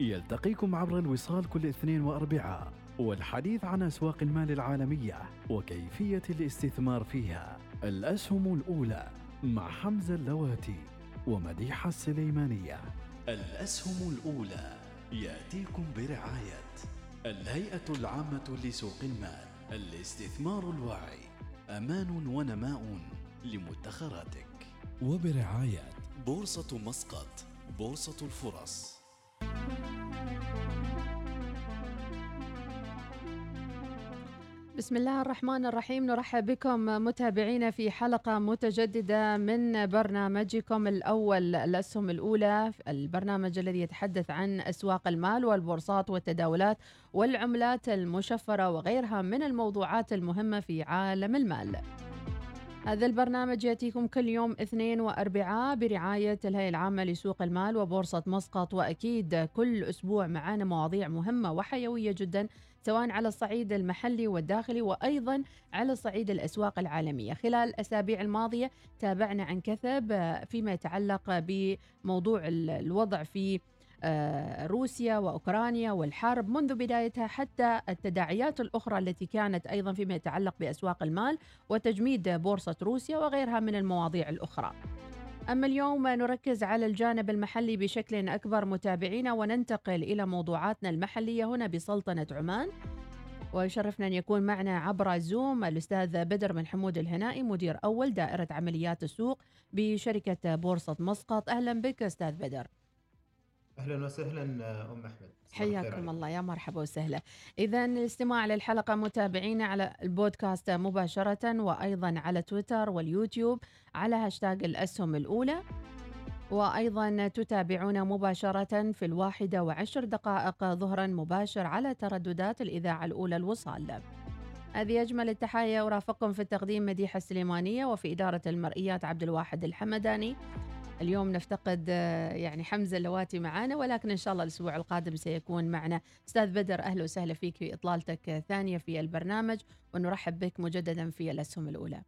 يلتقيكم عبر الوصال كل اثنين وأربعاء والحديث عن أسواق المال العالمية وكيفية الاستثمار فيها. الأسهم الأولى مع حمزة اللواتي ومديحة السليمانية. الأسهم الأولى يأتيكم برعاية الهيئة العامة لسوق المال الاستثمار الواعي. أمان ونماء لمدخراتك. وبرعاية بورصة مسقط بورصة الفرص. بسم الله الرحمن الرحيم. نرحب بكم متابعينا في حلقة متجددة من برنامجكم الأول الأسهم الأولى البرنامج الذي يتحدث عن أسواق المال والبورصات والتداولات والعملات المشفرة وغيرها من الموضوعات المهمة في عالم المال. هذا البرنامج يأتيكم كل يوم اثنين وأربعاء برعاية الهيئة العامة لسوق المال وبورصة مسقط. وأكيد كل أسبوع معنا مواضيع مهمة وحيوية جدا سواء على الصعيد المحلي والداخلي وأيضا على صعيد الأسواق العالمية، خلال الأسابيع الماضية تابعنا عن كثب فيما يتعلق بموضوع الوضع في روسيا وأوكرانيا والحرب منذ بدايتها حتى التداعيات الأخرى التي كانت أيضا فيما يتعلق بأسواق المال وتجميد بورصة روسيا وغيرها من المواضيع الأخرى. أما اليوم نركز على الجانب المحلي بشكل أكبر متابعينا وننتقل إلى موضوعاتنا المحلية هنا بسلطنة عمان. ويشرفنا أن يكون معنا عبر زوم الأستاذ بدر بن حمود الهنائي مدير أول دائرة عمليات السوق بشركة بورصة مسقط. أهلا بك أستاذ بدر. أهلا وسهلا أم أحمد. حياكم الله يا مرحبا وسهلا. اذا الاستماع للحلقة متابعينا على البودكاست مباشرة وأيضا على تويتر واليوتيوب على هاشتاج الأسهم الأولى. وأيضا تتابعون مباشرة في الواحدة وعشر دقائق ظهرا مباشر على ترددات الإذاعة الأولى الوصال. هذه أجمل التحايا أرافقكم في التقديم مديحة السليمانية وفي إدارة المرئيات عبد الواحد الحمداني. اليوم نفتقد آه، يعني حمزة اللواتي معنا ولكن إن شاء الله الأسبوع القادم سيكون معنا أستاذ بدر أهلا وسهلا فيك في إطلالتك ثانية في البرنامج ونرحب بك مجددا في الأسهم الأولى.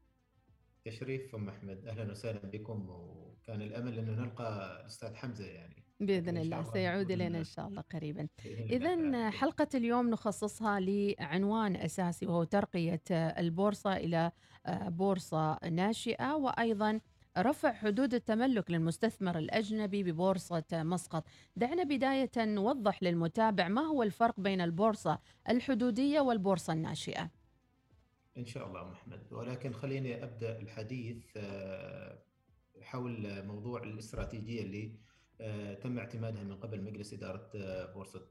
تشريف أم أحمد أهلا وسهلا بكم وكان الأمل أنه نلقى الأستاذ حمزة يعني بإذن الله سيعود إلينا إن شاء الله قريبا. اذا حلقة اليوم نخصصها لعنوان أساسي وهو ترقية البورصة إلى آه، بورصة ناشئة وأيضا رفع حدود التملك للمستثمر الأجنبي ببورصة مسقط. دعنا بداية نوضح للمتابع ما هو الفرق بين البورصة الحدودية والبورصة الناشئة. إن شاء الله محمد. ولكن خليني أبدأ الحديث آه، حول موضوع الاستراتيجية اللي آه، تم اعتمادها من قبل مجلس إدارة آه، بورصة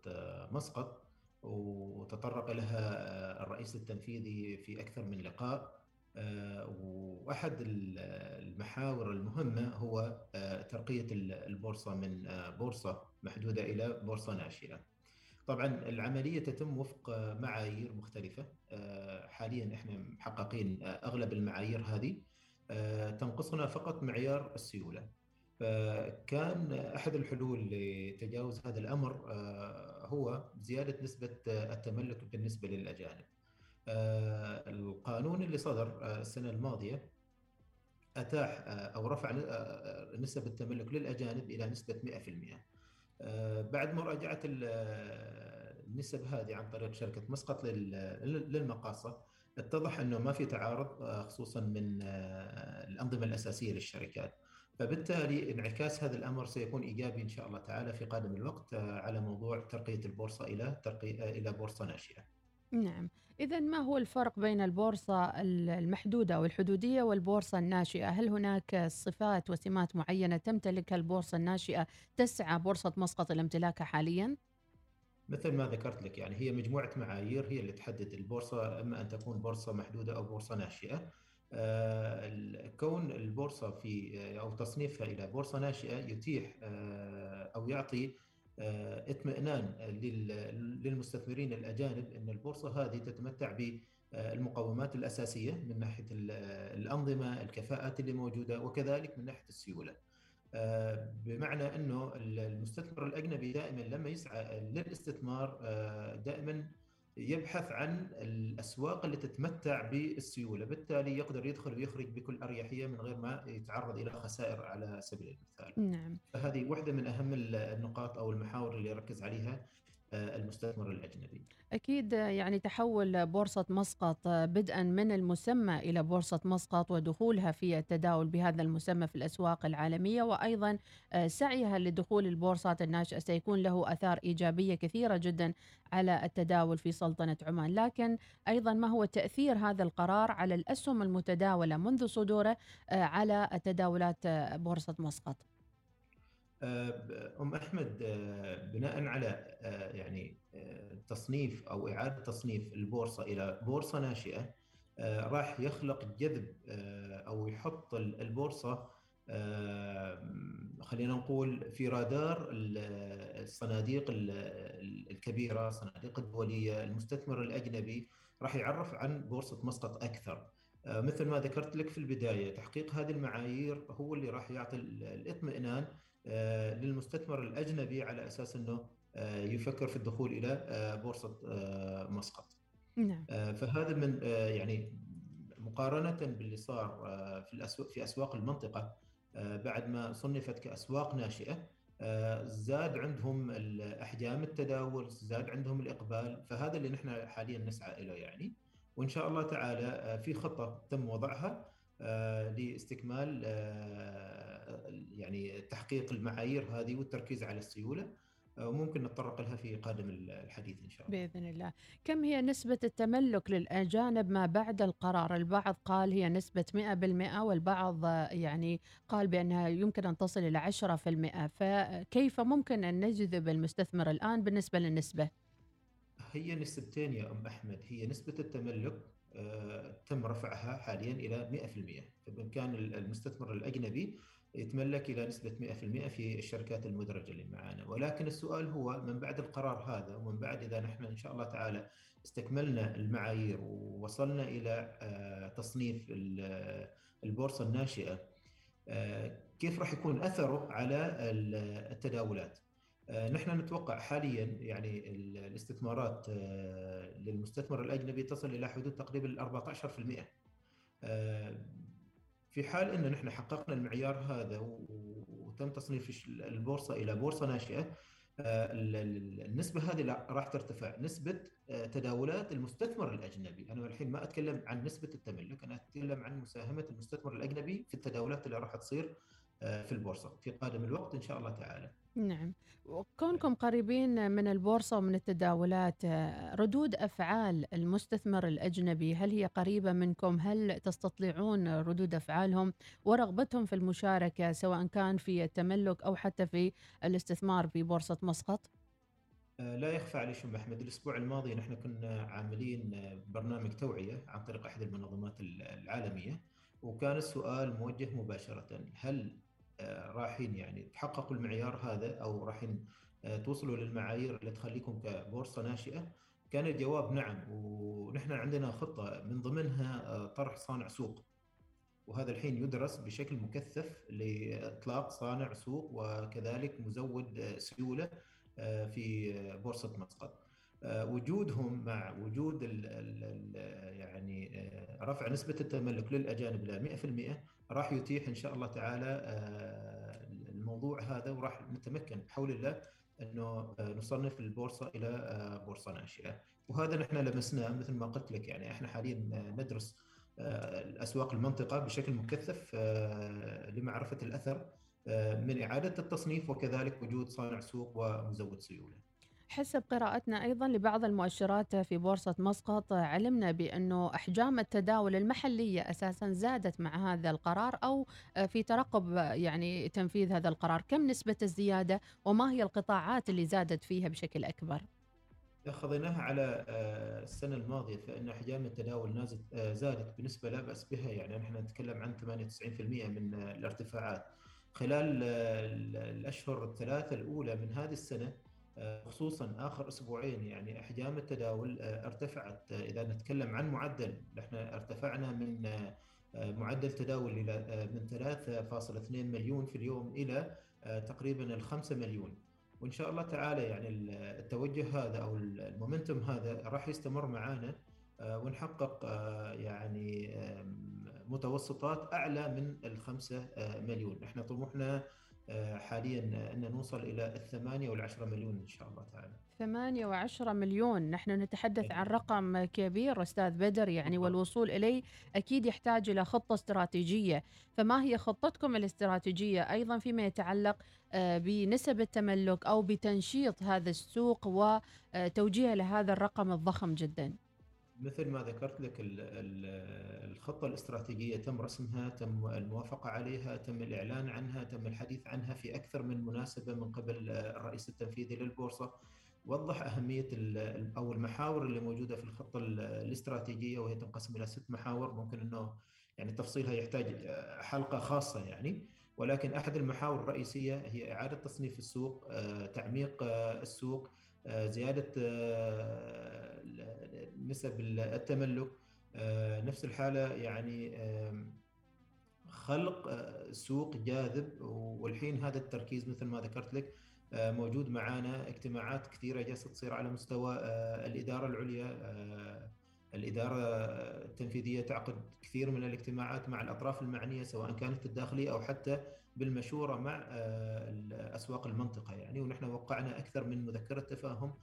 مسقط. وتطرق لها الرئيس التنفيذي في أكثر من لقاء. وأحد المحاور المهمة هو آه، ترقية البورصة من آه، بورصة محدودة إلى بورصة ناشئة. طبعا العملية تتم وفق معايير مختلفة حاليا إحنا محققين أغلب المعايير هذه تنقصنا فقط معيار السيولة. فكان أحد الحلول لتجاوز هذا الأمر هو زيادة نسبة التملك بالنسبة للأجانب. آه، القانون اللي صدر آه، السنة الماضية أتاح آه، أو رفع نسب التملك للأجانب إلى نسبة 100%. بعد مراجعة النسب هذه عن طريق شركة مسقط للمقاصة اتضح أنه ما في تعارض خصوصا من الأنظمة الأساسية للشركات. فبالتالي انعكاس هذا الأمر سيكون إيجابي إن شاء الله تعالى في قادم الوقت على موضوع ترقية البورصة إلى ترقيه إلى بورصة ناشئة. نعم إذا ما هو الفرق بين البورصة المحدودة والحدودية والبورصة الناشئة؟ هل هناك صفات وسمات معينة تمتلكها البورصة الناشئة تسعى بورصة مسقط لامتلاكها حاليا؟ مثل ما ذكرت لك يعني هي مجموعة معايير هي اللي تحدد البورصة إما أن تكون بورصة محدودة أو بورصة ناشئة آه، كون البورصة في أو تصنيفها إلى بورصة ناشئة يتيح آه، أو يعطي اطمئنان للمستثمرين الأجانب إن البورصة هذه تتمتع بالمقومات الأساسية من ناحية الأنظمة، الكفاءات اللي موجودة وكذلك من ناحية السيولة. بمعنى إنه المستثمر الأجنبي دائما لما يسعى للاستثمار دائما يبحث عن الأسواق اللي تتمتع بالسيولة، بالتالي يقدر يدخل ويخرج بكل أريحية من غير ما يتعرض إلى خسائر على سبيل المثال. نعم. فهذه واحدة من أهم النقاط أو المحاور اللي يركز عليها المستثمر الأجنبي. أكيد يعني تحول بورصة مسقط بدءا من المسمى إلى بورصة مسقط ودخولها في التداول بهذا المسمى في الأسواق العالمية وأيضا سعيها لدخول البورصات الناشئة سيكون له أثار إيجابية كثيرة جدا على التداول في سلطنة عمان. لكن أيضا ما هو تأثير هذا القرار على الأسهم المتداولة منذ صدوره على تداولات بورصة مسقط؟ آه، أم أحمد آه، بناء على آه، يعني تصنيف أو إعادة تصنيف البورصة إلى بورصة ناشئة راح يخلق جذب أو يحط البورصة خلينا نقول في رادار الصناديق الكبيرة، الصناديق الدولية، المستثمر الأجنبي راح يعرف عن بورصة مسقط أكثر. مثل ما ذكرت لك في البداية تحقيق هذه المعايير هو اللي راح يعطي الإطمئنان آه، للمستثمر الأجنبي على أساس إنه آه، يفكر في الدخول إلى آه، بورصة مسقط. نعم. فهذا من يعني مقارنة باللي صار في الاسواق في أسواق المنطقة بعد ما صنفت كأسواق ناشئة زاد عندهم احجام التداول زاد عندهم الإقبال فهذا اللي نحن حاليا نسعى إليه يعني وإن شاء الله تعالى في خطة تم وضعها لاستكمال يعني تحقيق المعايير هذه والتركيز على السيولة وممكن نتطرق لها في قادم الحديث إن شاء الله. بإذن الله. كم هي نسبة التملك للأجانب ما بعد القرار؟ البعض قال هي نسبة 100% والبعض يعني قال بأنها يمكن أن تصل إلى 10%، فكيف ممكن أن نجذب المستثمر الآن بالنسبة للنسبة؟ هي نسبتين يا أم أحمد، هي نسبة التملك آه، تم رفعها حاليا إلى 100%، فبامكان المستثمر الأجنبي يتملك إلى نسبة 100% في الشركات المدرجة اللي معنا ولكن السؤال هو من بعد القرار هذا ومن بعد إذا نحن إن شاء الله تعالى استكملنا المعايير ووصلنا إلى آه، تصنيف البورصة الناشئة آه، كيف راح يكون أثره على التداولات؟ آه، نحن نتوقع حاليا يعني الاستثمارات للمستثمر الأجنبي تصل إلى حدود تقريبا 14% في حال ان نحن حققنا المعيار هذا وتم تصنيف البورصة إلى بورصة ناشئة آه، النسبة هذه راح ترتفع. نسبة آه، تداولات المستثمر الأجنبي. أنا الحين ما أتكلم عن نسبة التملك أنا أتكلم عن مساهمة المستثمر الأجنبي في التداولات اللي راح تصير في البورصة في قادم الوقت إن شاء الله تعالى. نعم. وكونكم قريبين من البورصة ومن التداولات ردود أفعال المستثمر الأجنبي هل هي قريبة منكم؟ هل تستطيعون ردود أفعالهم ورغبتهم في المشاركة سواء كان في التملك أو حتى في الاستثمار في بورصة مسقط؟ آه، لا يخفى علي شو محمد الأسبوع الماضي نحن كنا عاملين برنامج توعية عن طريق أحد المنظمات العالمية وكان السؤال موجه مباشرة هل آه، رايحين يعني تحققوا المعيار هذا أو رايحين آه، توصلوا للمعايير اللي تخليكم كبورصة ناشئة؟ كان الجواب نعم ونحن عندنا خطة من ضمنها آه، طرح صانع سوق. وهذا الحين يدرس بشكل مكثف لإطلاق صانع سوق وكذلك مزود سيولة في بورصة مسقط وجودهم مع وجود ال ال يعني رفع نسبة التملك للأجانب إلى 100% راح يتيح إن شاء الله تعالى آه، الموضوع هذا وراح نتمكن بحول الله إنه آه، نصنف البورصة إلى آه، بورصة ناشئة وهذا نحن لمسناه مثل ما قلت لك يعني إحنا حاليا ندرس الأسواق المنطقة بشكل مكثف لمعرفة الأثر من إعادة التصنيف وكذلك وجود صانع سوق ومزود سيولة. حسب قراءتنا أيضا لبعض المؤشرات في بورصة مسقط علمنا بأنه أحجام التداول المحلية أساسا زادت مع هذا القرار أو في ترقب يعني تنفيذ هذا القرار. كم نسبة الزيادة وما هي القطاعات اللي زادت فيها بشكل أكبر؟ خذيناها على آه، السنة الماضية فإن أحجام التداول آه، زادت بنسبة لا بأس بها. يعني نحن نتكلم عن 98% من الارتفاعات. خلال الأشهر الثلاثة الأولى من هذه السنة خصوصا آخر أسبوعين يعني أحجام التداول ارتفعت. إذا نتكلم عن معدل إحنا ارتفعنا من معدل تداول إلى من 3.2 مليون في اليوم إلى تقريبا ال 5 مليون. وإن شاء الله تعالى يعني التوجه هذا أو المومنتوم هذا راح يستمر معانا ونحقق يعني متوسطات أعلى من الخمسة مليون. إحنا طموحنا آه، حاليا إن نوصل إلى الثمانية والعشرة مليون إن شاء الله تعالى. ثمانية وعشرة مليون. نحن نتحدث عن رقم كبير أستاذ بدر يعني والوصول إليه أكيد يحتاج إلى خطة استراتيجية. فما هي خطتكم الاستراتيجية؟ أيضا فيما يتعلق آه، بنسب التملك أو بتنشيط هذا السوق وتوجيه لهذا الرقم الضخم جدا. مثل ما ذكرت لك الخطة الاستراتيجية تم رسمها تم الموافقة عليها تم الإعلان عنها تم الحديث عنها في أكثر من مناسبة من قبل الرئيس التنفيذي للبورصة. وضح أهمية أو المحاور اللي موجودة في الخطة الاستراتيجية وهي تنقسم إلى ست محاور. ممكن أنه يعني تفصيلها يحتاج حلقة خاصة يعني. ولكن أحد المحاور الرئيسية هي إعادة تصنيف السوق آه، تعميق آه، السوق آه، زيادة نسب التملك. آه، نفس الحالة يعني خلق آه، سوق جاذب والحين هذا التركيز مثل ما ذكرت لك آه، موجود معنا اجتماعات كثيرة جالسة تصير على مستوى الإدارة العليا. الإدارة التنفيذية تعقد كثير من الاجتماعات مع الأطراف المعنية سواء كانت الداخلية أو حتى بالمشورة مع أسواق المنطقة يعني ونحن وقعنا أكثر من مذكرة تفاهم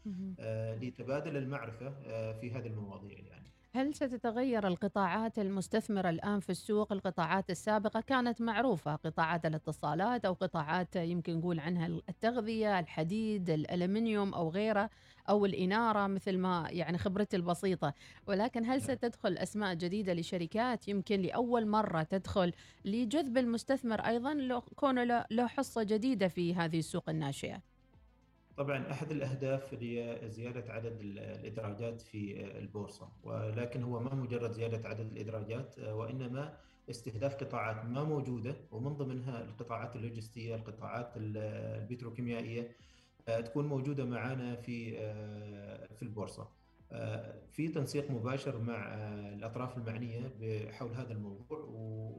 لتبادل المعرفة في هذه المواضيع يعني. هل ستتغير القطاعات المستثمرة الآن في السوق؟ القطاعات السابقة كانت معروفة قطاعات الاتصالات أو قطاعات يمكن نقول عنها التغذية الحديد الألمنيوم أو غيره أو الإنارة مثل ما يعني خبرتي البسيطة. ولكن هل نعم. ستدخل أسماء جديدة لشركات؟ يمكن لأول مرة تدخل لجذب المستثمر أيضا كونه له حصة جديدة في هذه السوق الناشئة. طبعا أحد الأهداف هي زيادة عدد الإدراجات في البورصة ولكن هو ما مجرد زيادة عدد الإدراجات وإنما استهداف قطاعات ما موجودة ومن ضمنها القطاعات اللوجستية، القطاعات البتروكيميائية تكون موجودة معنا في في البورصة. في تنسيق مباشر مع الأطراف المعنية حول هذا الموضوع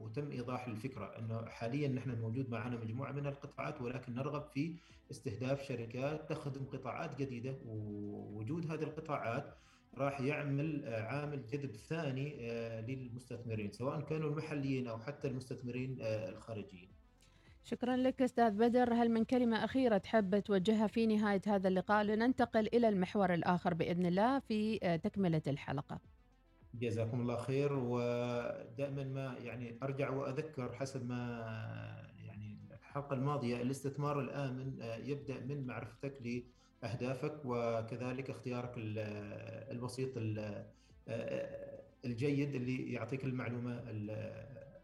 وتم إيضاح الفكرة إنه حاليا نحن موجود معنا مجموعة من القطاعات ولكن نرغب في استهداف شركات تخدم قطاعات جديدة ووجود هذه القطاعات راح يعمل عامل جذب ثاني للمستثمرين سواء كانوا المحليين أو حتى المستثمرين الخارجيين. شكرا لك أستاذ بدر. هل من كلمة أخيرة تحب توجهها في نهاية هذا اللقاء؟ لننتقل إلى المحور الآخر بإذن الله في آه، تكملة الحلقة. جزاكم الله خير. ودائما ما يعني أرجع وأذكر حسب ما يعني الحلقة الماضية الاستثمار الامن آه، يبدأ من معرفتك لأهدافك وكذلك اختيارك البسيط آه، الجيد اللي يعطيك المعلومة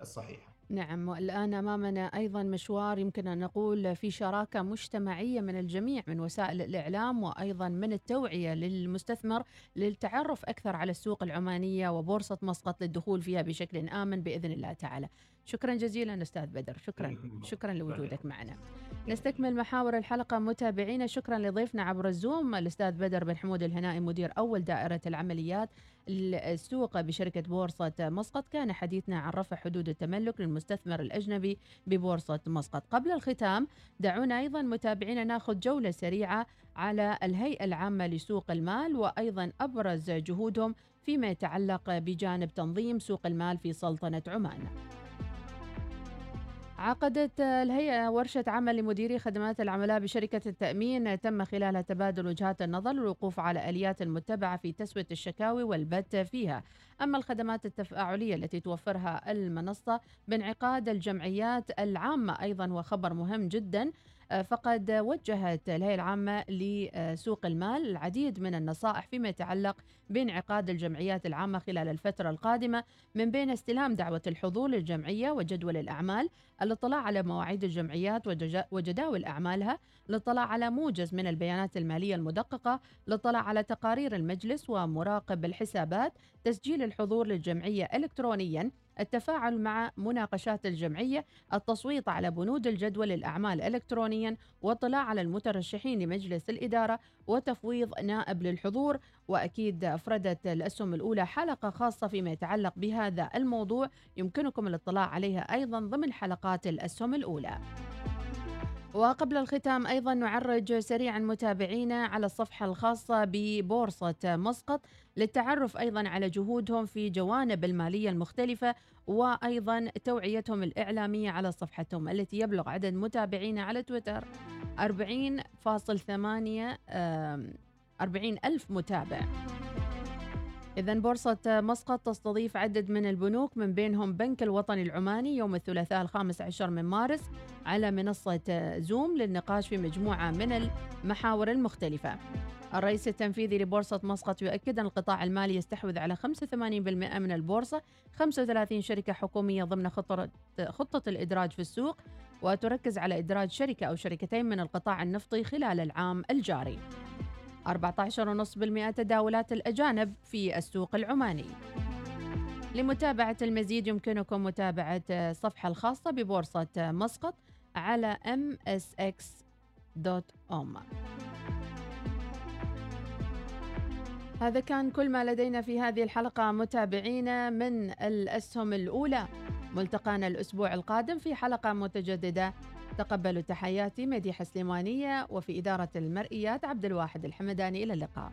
الصحيحة. نعم والآن أمامنا أيضا مشوار يمكن أن نقول في شراكة مجتمعية من الجميع من وسائل الإعلام وأيضا من التوعية للمستثمر للتعرف أكثر على السوق العمانية وبورصة مسقط للدخول فيها بشكل آمن بإذن الله تعالى. شكرا جزيلا أستاذ بدر. شكرا. شكرا لوجودك معنا. نستكمل محاور الحلقة متابعينا. شكرا لضيفنا عبر الزوم الأستاذ بدر بن حمود الهنائي مدير أول دائرة العمليات السوق بشركة بورصة مسقط. كان حديثنا عن رفع حدود التملك للمستثمر الأجنبي ببورصة مسقط. قبل الختام دعونا أيضا متابعينا ناخذ جولة سريعة على الهيئة العامة لسوق المال وأيضا أبرز جهودهم فيما يتعلق بجانب تنظيم سوق المال في سلطنة عمان. عقدت الهيئة ورشة عمل لمديري خدمات العملاء بشركة التأمين. تم خلالها تبادل وجهات النظر والوقوف على الآليات المتبعة في تسوية الشكاوي والبت فيها. أما الخدمات التفاعلية التي توفرها المنصة بانعقاد الجمعيات العامة أيضا وخبر مهم جدا. فقد وجهت الهيئة العامة لسوق المال العديد من النصائح فيما يتعلق بانعقاد الجمعيات العامة خلال الفترة القادمة من بين استلام دعوة الحضور للجمعية وجدول الأعمال الاطلاع على مواعيد الجمعيات وجداول أعمالها الاطلاع على موجز من البيانات المالية المدققة الاطلاع على تقارير المجلس ومراقب الحسابات تسجيل الحضور للجمعية إلكترونيا التفاعل مع مناقشات الجمعية التصويت على بنود الجدول الأعمال إلكترونيا واطلاع على المترشحين لمجلس الإدارة وتفويض نائب للحضور. وأكيد أفردت الأسهم الأولى حلقة خاصة فيما يتعلق بهذا الموضوع. يمكنكم الاطلاع عليها أيضا ضمن حلقات الأسهم الأولى. وقبل الختام أيضا نعرج سريعا متابعينا على الصفحة الخاصة ببورصة مسقط للتعرف أيضا على جهودهم في جوانب المالية المختلفة وأيضا توعيتهم الإعلامية على صفحتهم التي يبلغ عدد متابعينا على تويتر. 40.8 40 ألف متابع. إذا بورصة مسقط تستضيف عدد من البنوك من بينهم بنك الوطني العماني يوم الثلاثاء الخامس عشر من مارس على منصة زوم للنقاش في مجموعة من المحاور المختلفة. الرئيس التنفيذي لبورصة مسقط يؤكد أن القطاع المالي يستحوذ على 85% من البورصة 35 شركة حكومية ضمن خطة, خطة الإدراج في السوق وتركز على إدراج شركة أو شركتين من القطاع النفطي خلال العام الجاري 14.5% تداولات الأجانب في السوق العماني. لمتابعة المزيد يمكنكم متابعة الصفحة الخاصة ببورصة مسقط على msx.com هذا كان كل ما لدينا في هذه الحلقة متابعينا من الأسهم الأولى. ملتقانا الأسبوع القادم في حلقة متجددة. تقبلوا تحياتي مديحة سليمانية وفي إدارة المرئيات عبد الواحد الحمداني إلى اللقاء.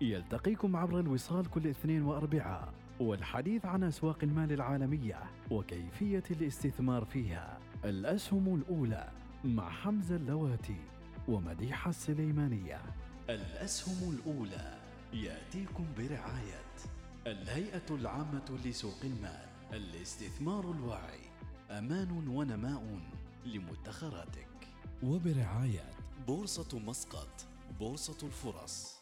يلتقيكم عبر الوصال كل اثنين واربعاء والحديث عن أسواق المال العالمية وكيفية الاستثمار فيها. الأسهم الأولى مع حمزة اللواتي ومديحة السليمانية. الأسهم الأولى يأتيكم برعاية الهيئة العامة لسوق المال. الاستثمار الواعي أمان ونماء لمدخراتك. وبرعاية بورصة مسقط بورصة الفرص